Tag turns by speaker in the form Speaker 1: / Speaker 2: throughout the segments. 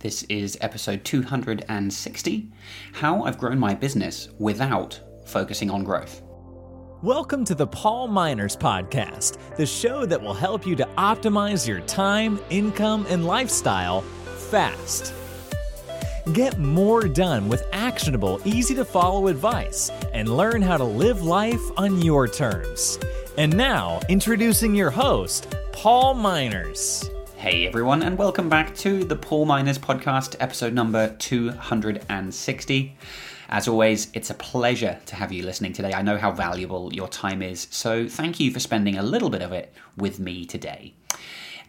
Speaker 1: This is episode 260 How I've Grown My Business Without Focusing on Growth.
Speaker 2: Welcome to the Paul Minors Podcast, the show that will help you to optimize your time, income, and lifestyle fast. Get more done with actionable, easy to follow advice and learn how to live life on your terms. And now, introducing your host, Paul Minors.
Speaker 1: Hey everyone, and welcome back to the Paul Minors Podcast, episode number 260. As always, it's a pleasure to have you listening today. I know how valuable your time is, so thank you for spending a little bit of it with me today.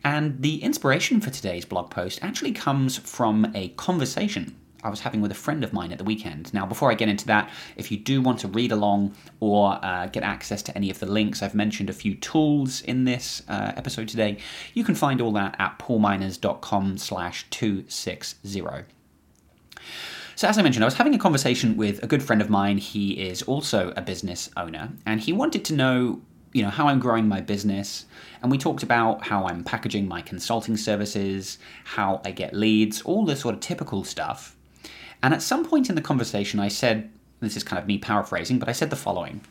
Speaker 1: And the inspiration for today's blog post actually comes from a conversation I was having with a friend of mine at the weekend. Now, before I get into that, if you do want to read along or uh, get access to any of the links, I've mentioned a few tools in this uh, episode today. You can find all that at paulminors.com slash 260. So, as I mentioned, I was having a conversation with a good friend of mine. He is also a business owner, and he wanted to know, you know, how I'm growing my business. And we talked about how I'm packaging my consulting services, how I get leads, all the sort of typical stuff. And at some point in the conversation, I said, this is kind of me paraphrasing, but I said the following.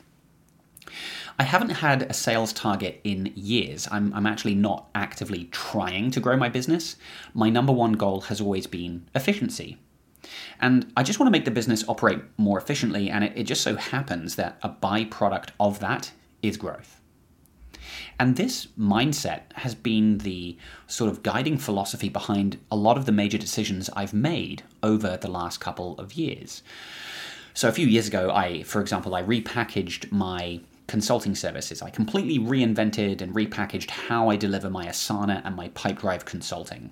Speaker 1: I haven't had a sales target in years. I'm, I'm, actually not actively trying to grow my business. My number one goal has always been efficiency. And I just want to make the business operate more efficiently, and it, it just so happens that a byproduct of that is growth. And this mindset has been the sort of guiding philosophy behind a lot of the major decisions I've made over the last couple of years. So a few years ago, I, for example, I repackaged my consulting services. I completely reinvented and repackaged how I deliver my Asana and my Pipedrive consulting.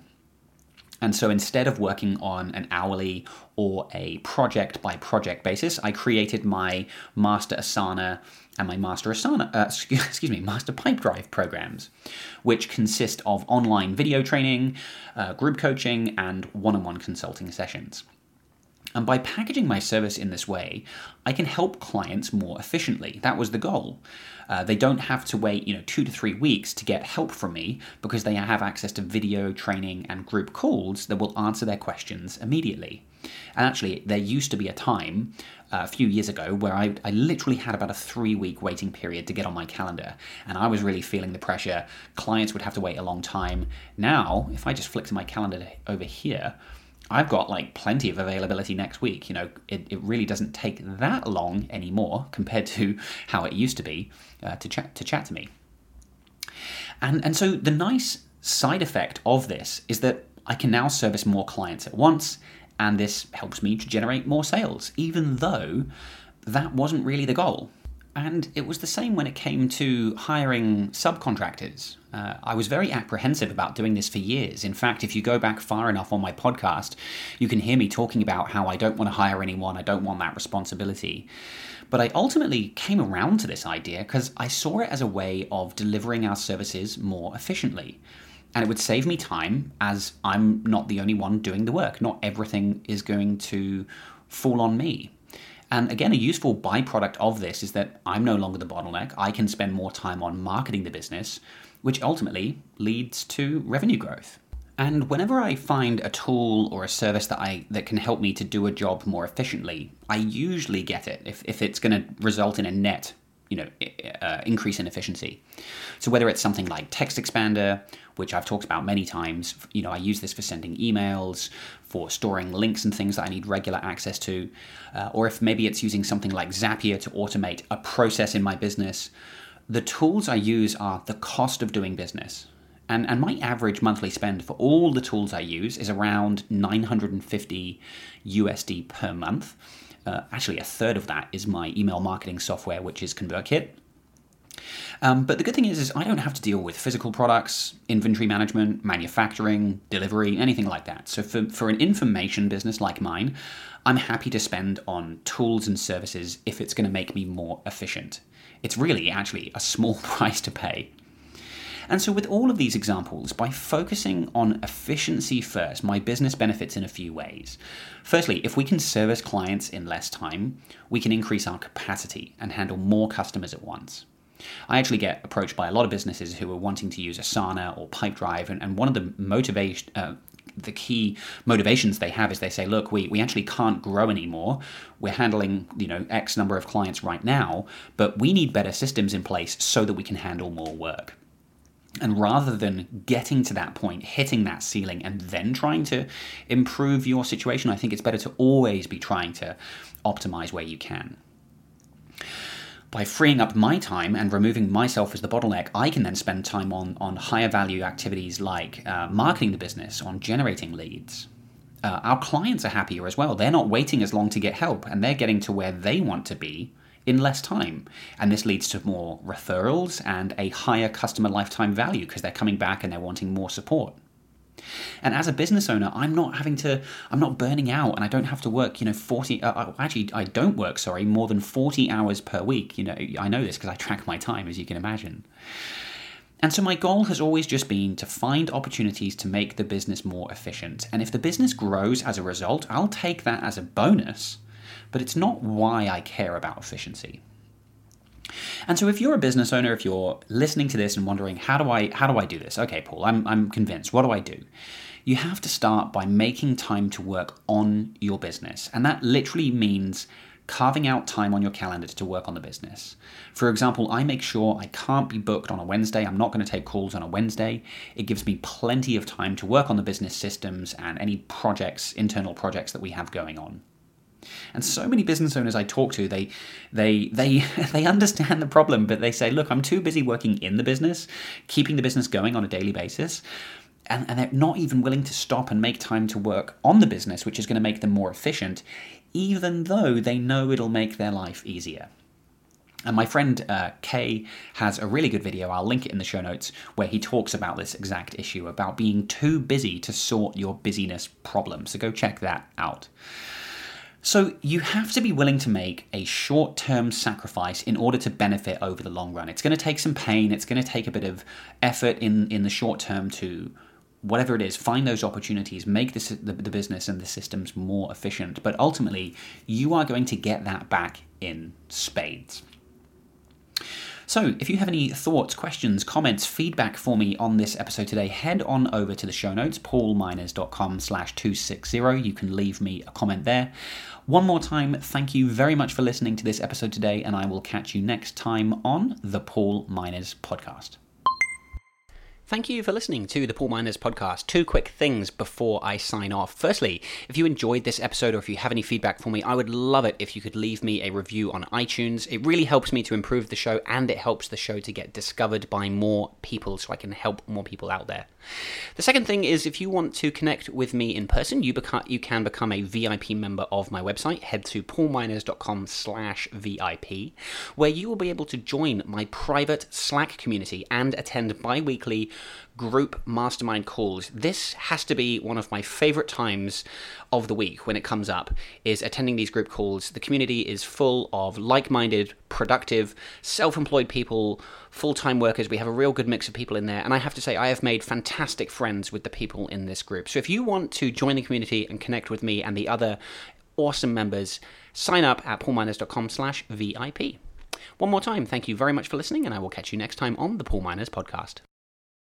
Speaker 1: And so instead of working on an hourly or a project by project basis, I created my Master Asana and my Master Asana, uh, excuse me, Master Pipedrive programs, which consist of online video training, uh, group coaching, and one on one consulting sessions. And by packaging my service in this way, I can help clients more efficiently. That was the goal. Uh, they don't have to wait, you know, two to three weeks to get help from me because they have access to video training and group calls that will answer their questions immediately. And actually, there used to be a time uh, a few years ago where I, I literally had about a three week waiting period to get on my calendar. And I was really feeling the pressure. Clients would have to wait a long time. Now, if I just flick to my calendar over here, I've got like plenty of availability next week. You know, it, it really doesn't take that long anymore compared to how it used to be uh, to chat to chat to me. And and so the nice side effect of this is that I can now service more clients at once, and this helps me to generate more sales, even though that wasn't really the goal. And it was the same when it came to hiring subcontractors. Uh, I was very apprehensive about doing this for years. In fact, if you go back far enough on my podcast, you can hear me talking about how I don't want to hire anyone, I don't want that responsibility. But I ultimately came around to this idea because I saw it as a way of delivering our services more efficiently. And it would save me time as I'm not the only one doing the work. Not everything is going to fall on me. And again, a useful byproduct of this is that I'm no longer the bottleneck. I can spend more time on marketing the business, which ultimately leads to revenue growth. And whenever I find a tool or a service that I that can help me to do a job more efficiently, I usually get it if, if it's going to result in a net you know uh, increase in efficiency. So whether it's something like TextExpander, which I've talked about many times, you know I use this for sending emails, for storing links and things that I need regular access to, uh, or if maybe it's using something like Zapier to automate a process in my business. The tools I use are the cost of doing business. And, and my average monthly spend for all the tools I use is around 950 USD per month. Uh, actually, a third of that is my email marketing software, which is ConvertKit. Um, but the good thing is, is I don't have to deal with physical products, inventory management, manufacturing, delivery, anything like that. So for, for an information business like mine, I'm happy to spend on tools and services if it's going to make me more efficient. It's really actually a small price to pay. And so, with all of these examples, by focusing on efficiency first, my business benefits in a few ways. Firstly, if we can service clients in less time, we can increase our capacity and handle more customers at once. I actually get approached by a lot of businesses who are wanting to use Asana or Pipedrive, and, and one of the motivation, uh, the key motivations they have is they say, look, we, we actually can't grow anymore. We're handling, you know, X number of clients right now, but we need better systems in place so that we can handle more work. And rather than getting to that point, hitting that ceiling, and then trying to improve your situation, I think it's better to always be trying to optimize where you can. By freeing up my time and removing myself as the bottleneck, I can then spend time on, on higher value activities like uh, marketing the business, on generating leads. Uh, our clients are happier as well. They're not waiting as long to get help, and they're getting to where they want to be in less time. And this leads to more referrals and a higher customer lifetime value because they're coming back and they're wanting more support. And as a business owner, I'm not having to, I'm not burning out and I don't have to work, you know, 40, uh, uh actually, I don't work, sorry, more than 40 hours per week. You know, I know this because I track my time, as you can imagine. And so my goal has always just been to find opportunities to make the business more efficient. And if the business grows as a result, I'll take that as a bonus but it's not why I care about efficiency. And so if you're a business owner, if you're listening to this and wondering how do I how do I do this? Okay, Paul, I'm I'm convinced. What do I do? You have to start by making time to work on your business. And that literally means carving out time on your calendar to work on the business. For example, I make sure I can't be booked on a Wednesday. I'm not going to take calls on a Wednesday. It gives me plenty of time to work on the business systems and any projects, internal projects that we have going on. And so many business owners I talk to, they they they they understand the problem, but they say, "Look, I'm too busy working in the business, keeping the business going on a daily basis." And, and they're not even willing to stop and make time to work on the business, which is going to make them more efficient, even though they know it'll make their life easier. And my friend uh, Kay has a really good video, I'll link it in the show notes, where he talks about this exact issue about being too busy to sort your busyness problem. So go check that out. So you have to be willing to make a short term sacrifice in order to benefit over the long run. It's going to take some pain, it's going to take a bit of effort in, in the short term to whatever it is, find those opportunities, make the, the business and the systems more efficient. But ultimately, you are going to get that back in spades. So, if you have any thoughts, questions, comments, feedback for me on this episode today, head on over to the show notes, paulminors.com slash 260. You can leave me a comment there. One more time, thank you very much for listening to this episode today, and I will catch you next time on the Paul Minors Podcast. Thank you for listening to the Paul Minors podcast. Two quick things before I sign off. Firstly, if you enjoyed this episode or if you have any feedback for me, I would love it if you could leave me a review on iTunes. It really helps me to improve the show and it helps the show to get discovered by more people so I can help more people out there. The second thing is if you want to connect with me in person, you, beca- you can become a VIP member of my website. Head to paulminors.com slash VIP, where you will be able to join my private Slack community and attend bi-weekly group mastermind calls. This has to be one of my favorite times of the week when it comes up is attending these group calls. The community is full of like-minded, productive, self-employed people, full-time workers. We have a real good mix of people in there, and I have to say I have made fantastic friends with the people in this group. So if you want to join the community and connect with me and the other awesome members, sign up at paulminors.com slash VIP. One more time, thank you very much for listening, and I will catch you next time on the Paul Minors Podcast.